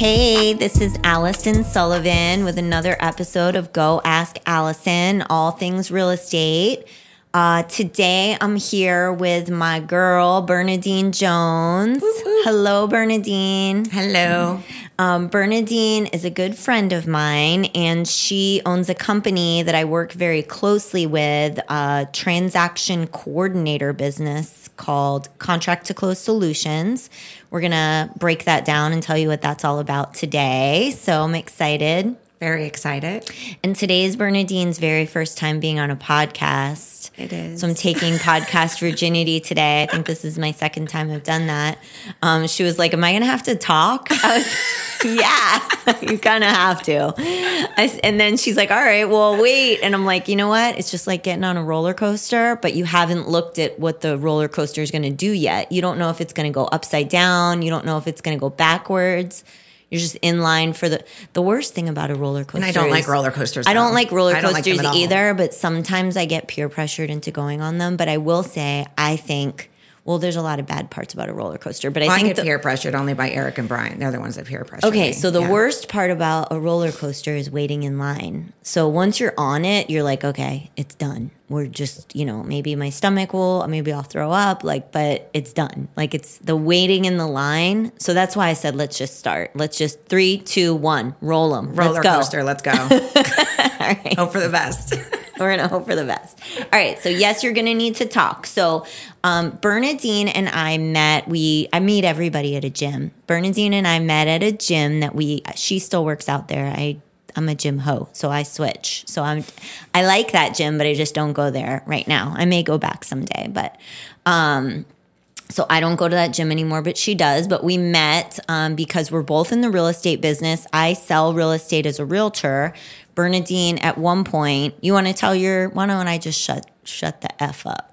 Hey, this is Allyson Sullivan with another episode of Go Ask Allyson, all things real estate. Uh, today I'm here with my girl, Bernadine Jones. Hello, Bernadine. Hello. Um, Bernadine is a good friend of mine, and she owns a company that I work very closely with, a transaction coordinator business called Contract to Close Solutions. We're going to break that down and tell you what that's all about today. So I'm excited. Very excited. And today is Bernadine's very first time being on a podcast. It is. So I'm taking podcast virginity today. I think this is my second time I've done that. Um, she was like, Am I going to have to talk? I was, Yeah, you kind of have to. I, and then she's like, All right, well, wait. And I'm like, You know what? It's just like getting on a roller coaster, but you haven't looked at what the roller coaster is going to do yet. You don't know if it's going to go upside down, you don't know if it's going to go backwards. You're just in line for the the worst thing about a roller coaster. And I don't like roller coasters. I don't like roller don't like coasters either, but sometimes I get peer pressured into going on them. But I will say, I think, well, there's a lot of bad parts about a roller coaster, but I Well, I think get the, peer pressured only by Eric and Brian. They're the ones that peer pressure. Okay, me. so the Yeah. worst part about a roller coaster is waiting in line. So once you're on it, you're like, okay, it's done. We're just, you know, maybe my stomach will, maybe I'll throw up, like, but it's done. Like it's the waiting in the line. So that's why I said, let's just start. Let's just three, two, one, roll them. roller let's coaster. Let's go. All right. Hope for the best. We're gonna hope for the best. All right. So yes, you're gonna need to talk. So um, Bernadine and I met. We I meet everybody at a gym. Bernadine and I met at a gym that we. She still works out there. I I'm a gym ho, so I switch. So I'm I like that gym, but I just don't go there right now. I may go back someday, but. Um, so I don't go to that gym anymore, but she does. But we met um, because we're both in the real estate business. I sell real estate as a realtor. Bernadine, at one point, you want to tell your? Why don't I just shut shut the f up?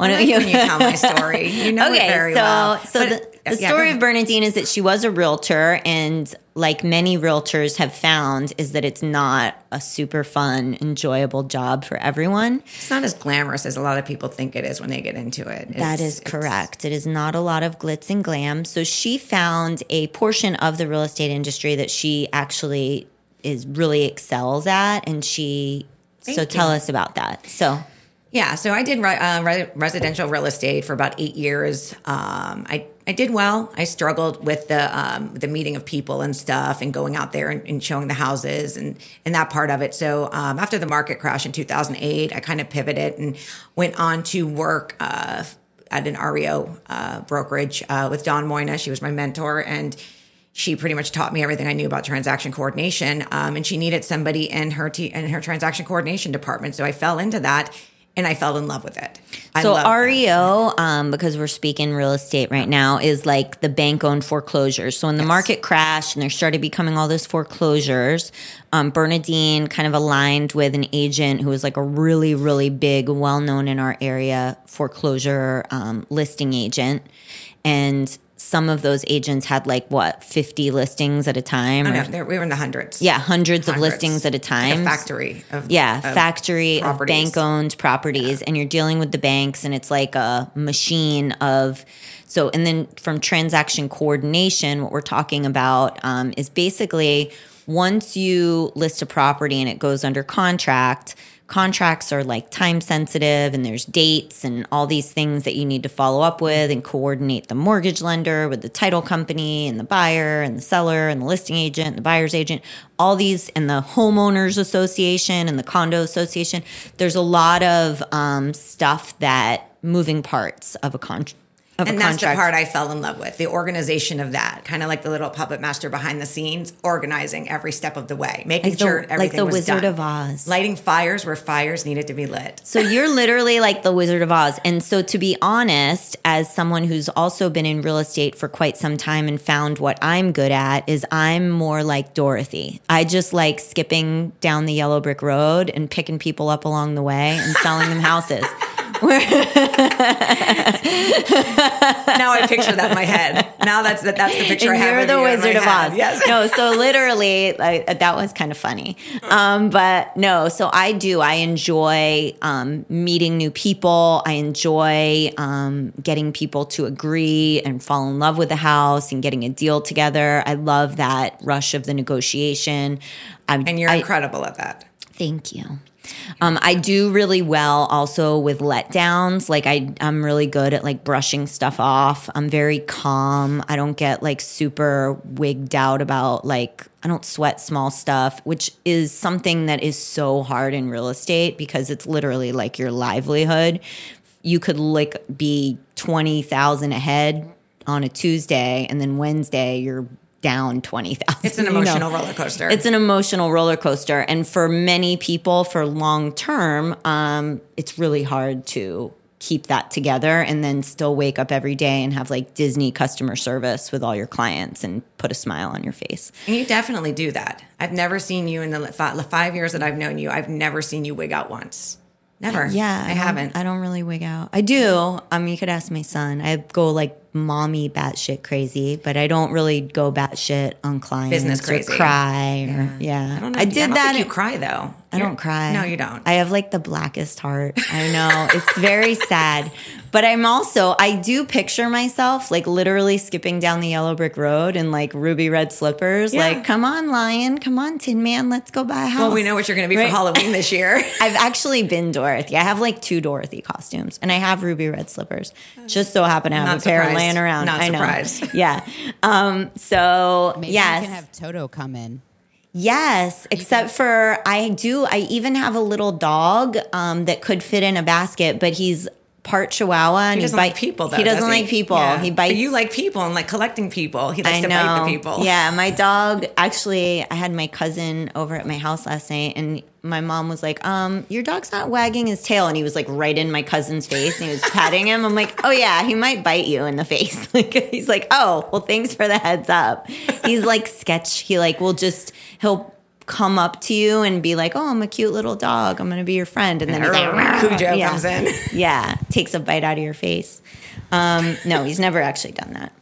I don't you? when you tell my story. You know it very so well. so But- the, the yeah, story of Bernadine is that she was a realtor, and like many realtors have found, is that it's not a super fun, enjoyable job for everyone. It's not as glamorous as a lot of people think it is when they get into it. That It's- is it's- correct. It is not a lot of glitz and glam. So she found a portion of the real estate industry that she actually is really excels at, and she. so tell you. us about that. So Yeah, so I did uh, re- residential real estate for about eight years. Um, I I did well. I struggled with the um, the meeting of people and stuff, and going out there and, and showing the houses and and that part of it. So um, after the market crash in 2008, I kind of pivoted and went on to work. Uh, at an REO uh, brokerage uh, with Dawn Moyna. She was my mentor, and she pretty much taught me everything I knew about transaction coordination. Um, and she needed somebody in her te- in her transaction coordination department, so I fell into that, and I fell in love with it. I So. REO, um, because we're speaking real estate right now, is like the bank owned foreclosures. So when the market crashed and there started becoming all those foreclosures, um, Bernadine kind of aligned with an agent who was like a really, really big, well known in our area foreclosure um, listing agent. And some of those agents had like what, 50 listings at a time? Know, there- we were in the hundreds. yeah, hundreds, of listings at a It's like time. a factory. Of, Yeah, of factory of bank owned properties, and you're dealing with the banks, and it's like a machine of. So, and then from transaction coordination, what we're talking about um, is basically once you list a property and it goes under contract, contracts are like time sensitive and there's dates and all these things that you need to follow up with and coordinate the mortgage lender with the title company and the buyer and the seller and the listing agent and the buyer's agent. All these and the homeowners association and the condo association there's a lot of um, stuff that moving parts of a contract And that's contract the part I fell in love with the organization of that, kind of like the little puppet master behind the scenes, organizing every step of the way, making Like the- sure like everything the was Wizard done. of Oz. lighting fires where fires needed to be lit. So you're literally like the Wizard of Oz. And so to be honest, as someone who's also been in real estate for quite some time and found what I'm good at is I'm more like Dorothy. I just like skipping down the yellow brick road and picking people up along the way and selling them houses. now I picture that in my head. Now that's that, that's the picture and I have. you're of the Wizard of head. Oz. Yes. No, so literally, like, that was kind of funny. Um, but no, so I do. I enjoy um, meeting new people. I enjoy um, getting people to agree and fall in love with the house and getting a deal together. I love that rush of the negotiation. I, And you're I, incredible at that. Thank you. Um, I do really well also with letdowns. Like I, I'm really good at like brushing stuff off. I'm very calm. I don't get like super wigged out about like I don't sweat small stuff, which is something that is so hard in real estate because it's literally like your livelihood. You could like be twenty thousand ahead on a Tuesday, and then Wednesday you're down twenty thousand. It's an emotional roller coaster. It's an emotional roller coaster, and for many people, for long term, um, it's really hard to keep that together and then still wake up every day and have like Disney customer service with all your clients and put a smile on your face. And you definitely do that. I've never seen you in the five years that I've known you. I've never seen you wig out once. Never. Yeah, I, don't- haven't. I don't really wig out. I do. Um, you could ask my son. I go like mommy batshit crazy, but I don't really go batshit on clients Business or crazy. cry. Or, yeah, I don't know. I did I don't that. Think you cry though. I don't cry. No, you don't. I have like the blackest heart. I know. it's very sad. But I'm also, I do picture myself like literally skipping down the yellow brick road in like ruby red slippers. Yeah. Like, come on, lion. Come on, Tin Man. Let's go buy a house. well, we know what you're going to be Right. for Halloween this year. I've actually been Dorothy. I have like two Dorothy costumes and I have ruby red slippers. Just so happen to have Not a pair laying around. Not I know. surprised. Yeah. Um, so, Maybe yes. you can have Toto come in. Yes, except for I do. I even have a little dog um, that could fit in a basket, but he's part Chihuahua and He doesn't bite- like people though. He doesn't does like people. Yeah. He bites. But you like people and like collecting people. He likes I to know. bite the people. Yeah, my dog. Actually, I had my cousin over at my house last night, and my mom was like, "Um, your dog's not wagging his tail," and he was like right in my cousin's face, and he was patting him. I'm like, "Oh yeah, he might bite you in the face." Like he's like, "Oh, well, thanks for the heads up." He's like sketch. He like will just he'll come up to you and be like, "Oh, I'm a cute little dog. I'm gonna be your friend," and then he's like, Cujo yeah. comes in. yeah, takes a bite out of your face. Um, no, he's never actually done that.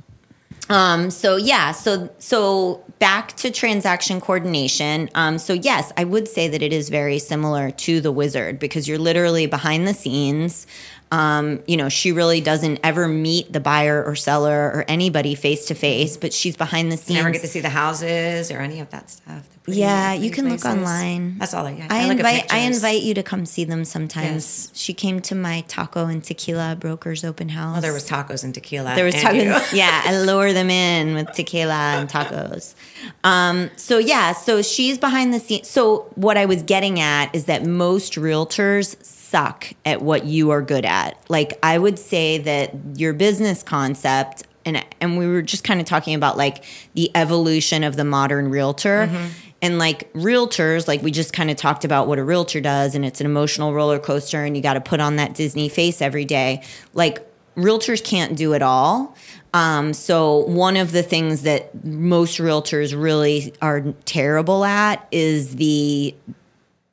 Um, so yeah, so so back to transaction coordination. Um, so yes, I would say that it is very similar to the wizard because you're literally behind the scenes. Um, you know, she really doesn't ever meet the buyer or seller or anybody face to face, but she's behind the scenes. Never get to see the houses or any of that stuff. Yeah, you can look online. That's all I got. I, look invite I invite you to come see them sometimes. Yes. She came to my taco and tequila brokers open house. Oh, there was tacos and tequila. There was tacos. yeah, I lure them in with tequila and tacos. Um, so yeah, so she's behind the scenes. So what I was getting at is that most realtors suck at what you are good at. Like I would say that your business concept and and we were just kind of talking about like the evolution of the modern realtor. And like realtors, like we just kind of talked about what a realtor does, and it's an emotional roller coaster, and you got to put on that Disney face every day. Like realtors can't do it all. Um, so one of the things that most realtors really are terrible at is the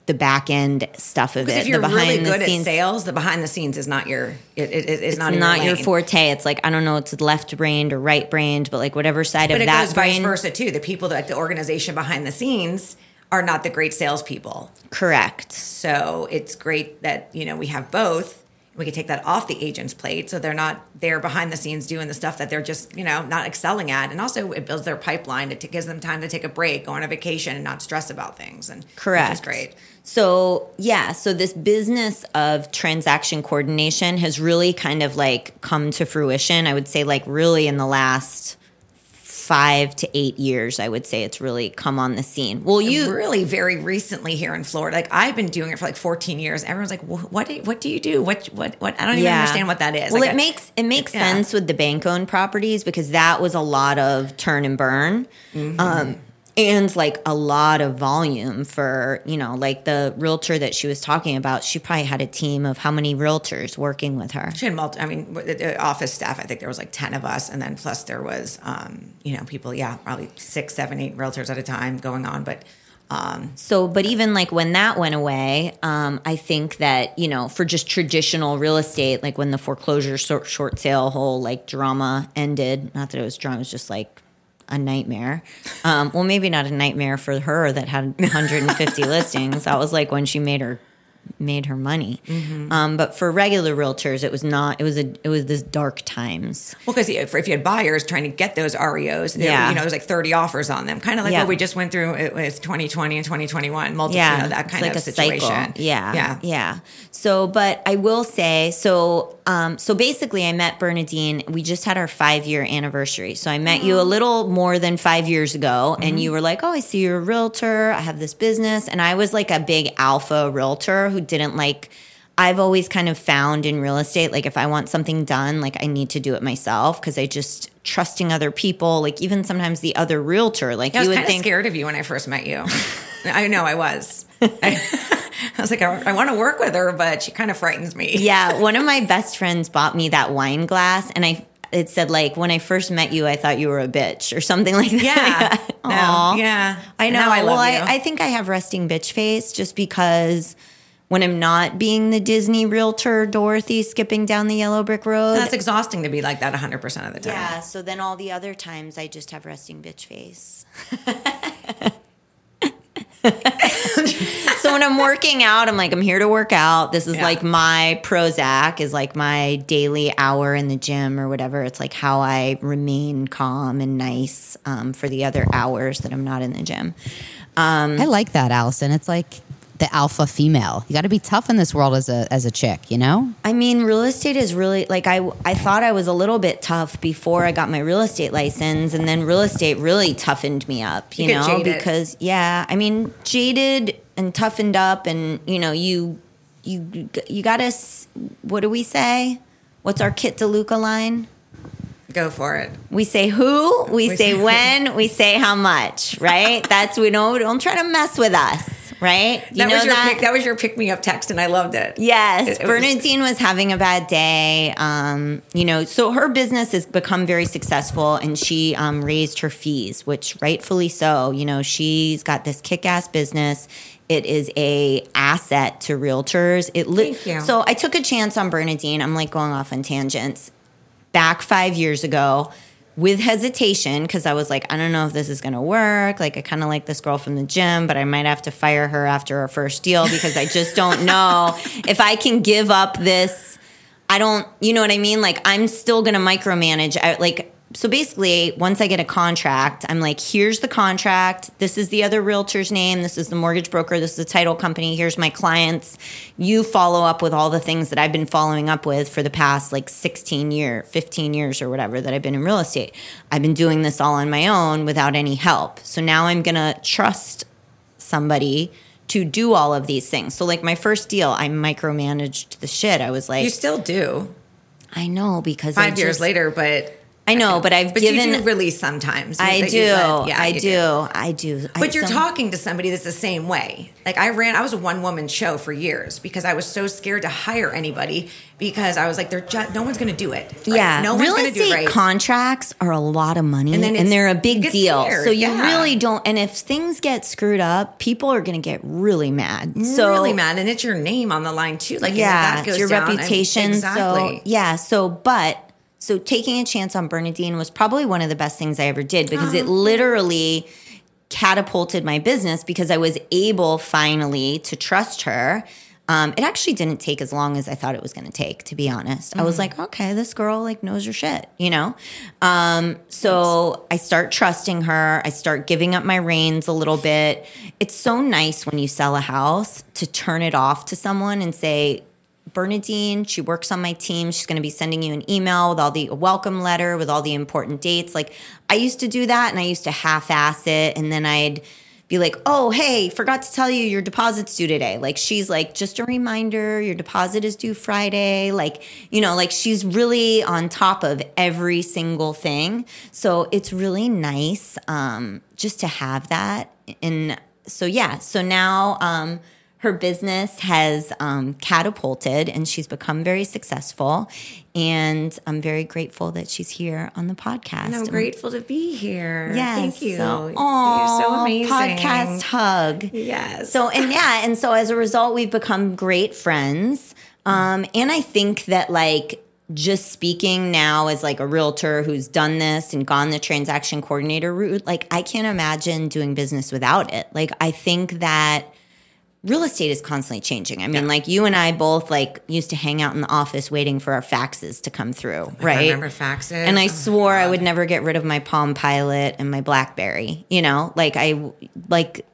the back end stuff of Because it. if you're the really behind the good at scenes. sales, the behind the scenes is not your. It, it, it's not, It's in not your, your forte. It's like I don't know. It's left brained or right brained, but like whatever side But of it that goes vice versa too. The people that the organization behind the scenes are not the great salespeople. Correct. So it's great that you know we have both. We could take that off the agent's plate, so they're not there behind the scenes doing the stuff that they're just you know not excelling at, and also it builds their pipeline. It t- gives them time to take a break, go on a vacation, and not stress about things. And Correct. which is great. So, yeah, so this business of transaction coordination has really kind of like come to fruition. I would say, like, really in the last five to eight years, I would say it's really come on the scene. Well, you, really very recently here in Florida. Like I've been doing it for like 14 years. Everyone's like, "Wh- "What? Do you, what do you do? What? What? What?" I don't even understand what that is. Well, Like, it I- makes it makes Yeah. sense with the bank owned properties because that was a lot of turn and burn. Mm-hmm. Um, and like a lot of volume for you know like the realtor that she was talking about she probably had a team of how many realtors working with her She had multi. I mean, the- the office staff. I think there was like ten of us, and then plus there was, um, you know, people. Yeah, probably six, seven, eight realtors at a time going on. But um, So, but even like when that went away, um, I think that, you know, for just traditional real estate, like when the foreclosure short, short sale whole like drama ended, not that it was drama, it was just like a nightmare. Um, well, maybe not a nightmare for her that had 150 listings. That was like when she made her made her money. Um, but for regular realtors, it was not. It was a. It was this dark times. Well, because if, if you had buyers trying to get those REOs, and Yeah. you know, there's like 30 offers on them, kind of like Yeah. what we just went through with- with 2020 and 2021, multiple, yeah, you know, that kind like of situation. Cycle. Yeah, yeah. yeah. So, but I will say, so, um, so basically, I met Bernadine. We just had our five year anniversary. So I met you a little more than five years ago, and you were like, "Oh, I see you're a realtor. I have this business," and I was like a big alpha realtor who didn't like. I've always kind of found in real estate, like if I want something done, like I need to do it myself because I just trusting other people, like even sometimes the other realtor, like I was you would kind of think, scared of you when I first met you. I know I was. I, I was like, I, I want to work with her, but she kind of frightens me. yeah, one of my best friends bought me that wine glass, and I it said like when I first met you, I thought you were a bitch or something like that. Yeah. No, Aw. yeah. I know. Now I love well, you. I, I think I have resting bitch face just because when I'm not being the Disney realtor Dorothy skipping down the yellow brick road. That's exhausting to be like that 100% of the time. yeah, so then all the other times I just have resting bitch face. so when I'm working out, I'm like, I'm here to work out. This is Yeah. like my Prozac is like my daily hour in the gym or whatever. It's like how I remain calm and nice um, for the other hours that I'm not in the gym. I like that, Allyson. It's like the alpha female. You got to be tough in this world as a as a chick, you know? I mean, real estate is really like I I thought I was a little bit tough before I got my real estate license, and then real estate really toughened me up. You, You know, jaded. because yeah, I mean, jaded and toughened up, and you know, you you you got to. What do we say? What's our Kit DeLuca line? Go for it. We say who, we, We say say- when, we say how much, right? That's we don't don't try to mess with us, right? You that was your that? pick, that was your pick me up text, and I loved it. Yes, It- it was- Bernadine was having a bad day. Um, you know, so her business has become very successful, and she um, raised her fees, which rightfully so. You know, she's got this kick-ass business. It is a asset to realtors. It li- Thank you. So I took a chance on Bernadine. I'm like going off on tangents. Back five years ago, with hesitation, because I was like, I don't know if this is going to work. Like, I kind of like this girl from the gym, but I might have to fire her after our first deal because I just don't know if I can give up this. I don't, you know what I mean? Like, I'm still going to micromanage. I, like, so basically, once I get a contract, I'm like, here's the contract. This is the other realtor's name. This is the mortgage broker. This is the title company. Here's my clients. You follow up with all the things that I've been following up with for the past like 16 year, 15 years or whatever that I've been in real estate. I've been doing this all on my own without any help. So now I'm going to trust somebody to do all of these things. So like my first deal, I micromanaged the shit. I was like, You still do I know because five years just- later, but I know, but I've but given you do release sometimes. I do. yeah, I you do. I do. I But you're so- talking to somebody that's the same way. Like I ran, I was a one woman show for years because I was so scared to hire anybody because I was like, they're just, no one's going to do it. right? Yeah, no one's real going to do estate it right. contracts are a lot of money, And and, they're a big deal. scared, So you yeah. really don't. And if things get screwed up, people are going to get really mad. So really mad, and it's your name on the line too. Like yeah, that goes it's your down, I mean, reputation. exactly. So yeah, so but so taking a chance on Bernadine was probably one of the best things I ever did because it literally catapulted my business because I was able finally to trust her. Um, it actually didn't take as long as I thought it was going to take, to be honest. I was Mm-hmm. like, okay, this girl like knows her shit, you know. Um, so I start trusting her. I start giving up my reins a little bit. It's so nice when you sell a house to turn it off to someone and say, Bernadine, she works on my team. She's going to be sending you an email with all the welcome letter with all the important dates. Like I used to do that and I used to half ass it. And then I'd be like, oh, hey, forgot to tell you your deposit's due today. Like she's like, just a reminder, your deposit is due Friday. Like, you know, like she's really on top of every single thing. So it's really nice um, just to have that. And so, yeah, so now, um, her business has um, catapulted and she's become very successful. And I'm very grateful that she's here on the podcast. And I'm grateful to be here. Yes. Thank you. So, You're so amazing. Podcast hug. Yes. So and yeah, and so as a result, we've become great friends. Um, and I think that like just speaking now as like a realtor who's done this and gone the transaction coordinator route, like I can't imagine doing business without it. Like I think that real estate is constantly changing. I mean, like you and I both like used to hang out in the office waiting for our faxes to come through, right? I remember faxes. And I Oh, swore I would never get rid of my Palm Pilot and my BlackBerry. You know, like I like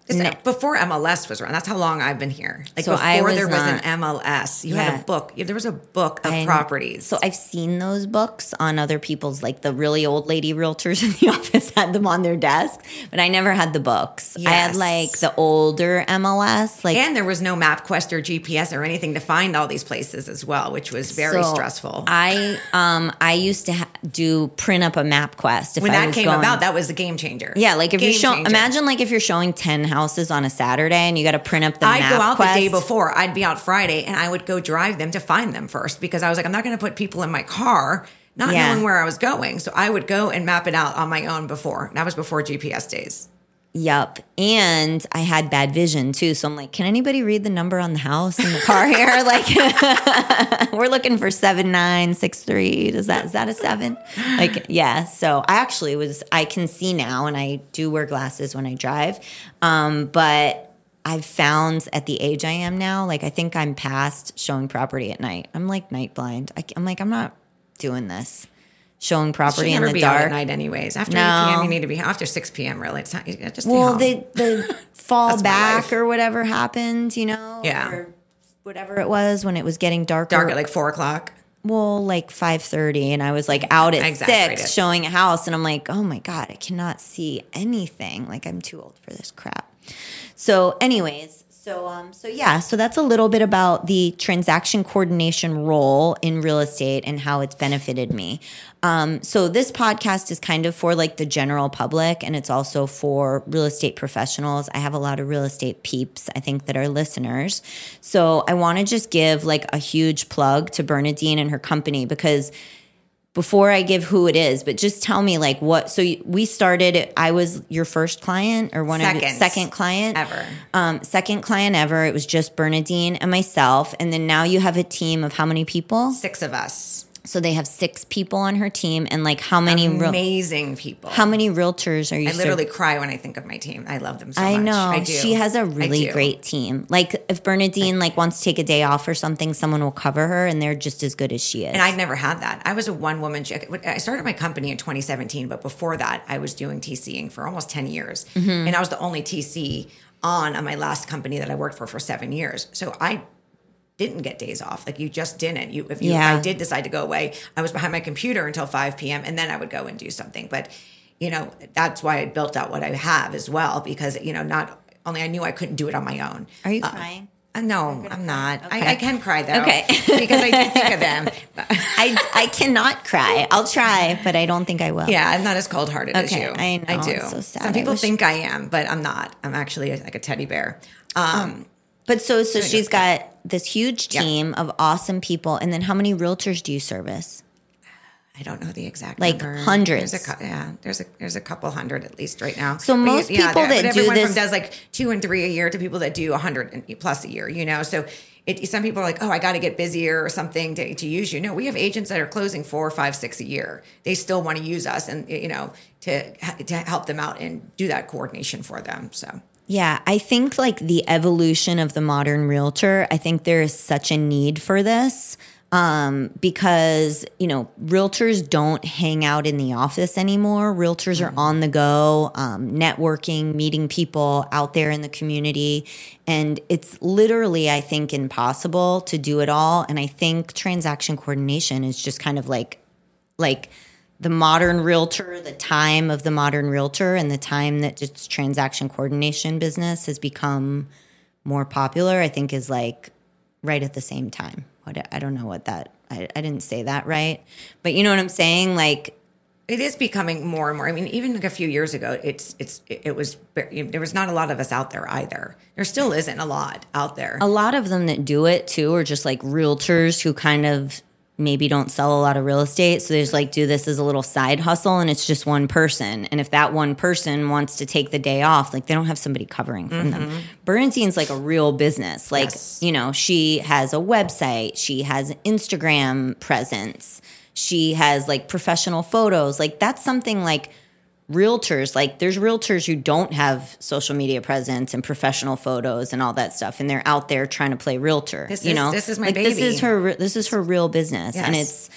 Before MLS was around, that's how long I've been here. Like So before was there was not- an MLS, you Yeah. had a book. There was a book of I- properties. So I've seen those books on other people's, like the really old lady realtors in the office had them on their desk, but I never had the books. I had like the older MLS, like and there was no MapQuest or GPS or anything to find all these places as well, which was very so stressful. I um I used to do print up a MapQuest if when I that came going- about, that was a game changer. Yeah, like if Game you're showing, imagine like if you're showing ten houses on a Saturday and you got to print up the map. I'd go out the day before. I'd be out Friday and I would go drive them to find them first because I was like, I'm not going to put people in my car not Yeah. knowing where I was going. So I would go and map it out on my own before. That was before GPS days. Yup. And I had bad vision too. So I'm like, can anybody read the number on the house in the car here? like we're looking for seven nine six three. Does that is that a seven? Like, yeah. So I actually was I can see now and I do wear glasses when I drive. Um, but I've found at the age I am now, like I think I'm past showing property at night. I'm like night blind. I, am like, I'm not doing this. Showing property in the be out dark. at night anyways. After No. 8 p.m., you need to be after 6 p.m. Really, it's not. You just Well, home. the the fall back or whatever happened, you know, Yeah. or whatever it was when it was getting darker. dark at like four o'clock. well, like five thirty, and I was like out at six showing a house, and I'm like, oh my god, I cannot see anything. Like I'm too old for this crap. So, anyways. So, um, so yeah, so that's a little bit about the transaction coordination role in real estate and how it's benefited me. Um, so this podcast is kind of for like the general public, and it's also for real estate professionals. I have a lot of real estate peeps, I think, that are listeners. So I want to just give like a huge plug to Bernadine and her company because before I give who it is, but just tell me like what. So we started. I was your first client or one of your Second. second client Ever. Um, second client ever. It was just Bernadine and myself, and then now you have a team of how many people? Six of us. So they have six people on her team, and like how many? real Amazing people. how many realtors are you? I literally cry when I think of my team. I love them so I much. know I do. she has a really great team. Like if Bernadine like wants to take a day off or something, someone will cover her, and they're just as good as she is. And I'd never had that. I was a one woman. I started my company in 2017, but before that, I was doing TCing for almost 10 years. Mm-hmm. And I was the only TC on on my last company that I worked for for seven years. So I didn't get days off. Like you just didn't. You if you Yeah. I did decide to go away, I was behind my computer until 5 p.m. and then I would go and do something. But you know, that's why I built out what I have as well, because you know, not only I knew I couldn't do it on my own. Are you Uh, crying? uh, no, I'm not. Okay. I, I can cry though. Okay. because I do think of them. I I cannot cry. I'll try, but I don't think I will. Yeah, I'm not as cold hearted as you. I know, I do. so sad. Some people wish- think I am, but I'm not. I'm actually like a teddy bear. Um, But so so she's yeah. got this huge Yeah. team of awesome people, and then how many realtors do you service? I don't know the exact Like number. hundreds. There's a, yeah, there's a there's a couple hundred at least right now. So But you- most people there- that do everyone this- from does like two and three a year to people that do a hundred plus a year. You know, so. It, some people are like, oh, I got to get busier or something to, to use you. No, we have agents that are closing four or five, six a year. They still want to use us, and you know, to to help them out and do that coordination for them. So Yeah, I think like the evolution of the modern realtor, I think there is such a need for this um, because, you know, realtors don't hang out in the office anymore. Realtors are on the go, um, networking, meeting people out there in the community. And it's literally, I think, impossible to do it all. And I think transaction coordination is just kind of like, like, the modern realtor, the time of the modern realtor, and the time that just transaction coordination business has become more popular, I think is like right at the same time. What I don't know what that I, I didn't say that right, but you know what I'm saying. Like It is becoming more and more. I mean, even like a few years ago, it's it's it was there was not a lot of us out there either. There still isn't a lot out there. A lot of them that do it too are just like realtors who kind of maybe don't sell a lot of real estate. So they just like do this as a little side hustle and it's just one person. And if that one person wants to take the day off, like they don't have somebody covering from mm-hmm. them. Bernadine's like a real business. Like, yes. you know, she has a website, she has Instagram presence, she has like professional photos. Like that's something like realtors like there's realtors who don't have social media presence and professional photos and all that stuff and they're out there trying to play realtor this you is, know? this is my like baby. this is her this is her real business yes. and it's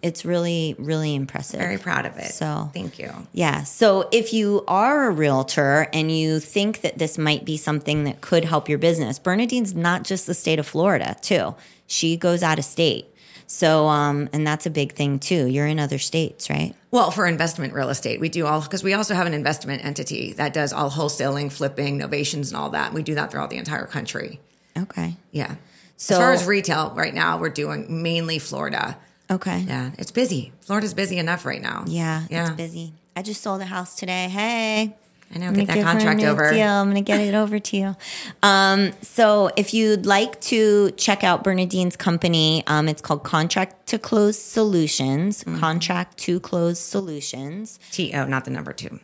it's really really impressive. Very proud of it. So thank you. yeah. So if you are a realtor and you think that this might be something that could help your business bernadine's not just the state of florida too. She goes out of state so, um, and that's a big thing too. You're in other states, right? Well, for investment real estate, we do all because we also have an investment entity that does all wholesaling, flipping, novations, and all that. We do that throughout the entire country. Okay. Yeah. So, as far as retail, right now we're doing mainly Florida. Okay. Yeah, it's busy. Florida's busy enough right now. Yeah, yeah. it's busy. I just sold a house today. Hey. I know, get that contract over. Deal. I'm going to get it over to you. Um, so, if you'd like to check out Bernadine's company, um, it's called Contract to Close Solutions. Mm-hmm. Contract to Close Solutions. T O, not the number two.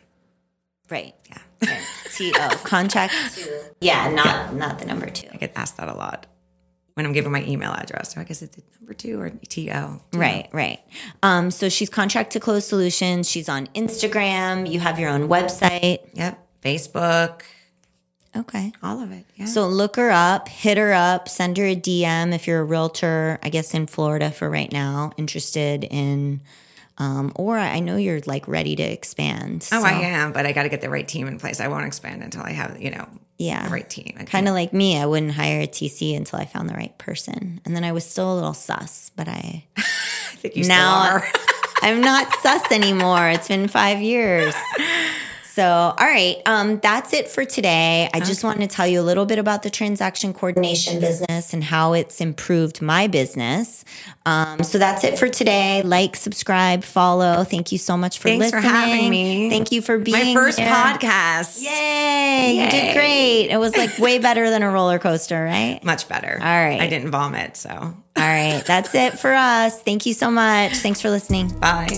Right. Yeah. T O. Contract to. Yeah, not not the number two. I get asked that a lot when I'm giving my email address. So I guess it's number two or TO. Right, right. Um, so she's contract to close solutions. She's on Instagram. You have your own website. Yep. Facebook. Okay. All of it. Yeah. So look her up, hit her up, send her a DM if you're a realtor, I guess in Florida for right now, interested in um, or I know you're like ready to expand. Oh. I am, but I got to get the right team in place. I won't expand until I have, you know, yeah, the right team. Kind of like me, I wouldn't hire a TC until I found the right person, and then I was still a little sus, but I, I think you now I'm not sus anymore. It's been five years. So, all right, um, that's it for today. I okay. just wanted to tell you a little bit about the transaction coordination business and how it's improved my business. Um, so that's it for today. Like, subscribe, follow. Thank you so much for Thanks listening. for having me. Thank you for being my first here. podcast. Yay, Yay! You did great. It was like way better than a roller coaster, right? Much better. All right. I didn't vomit, so. All right, that's it for us. Thank you so much. Thanks for listening. Bye.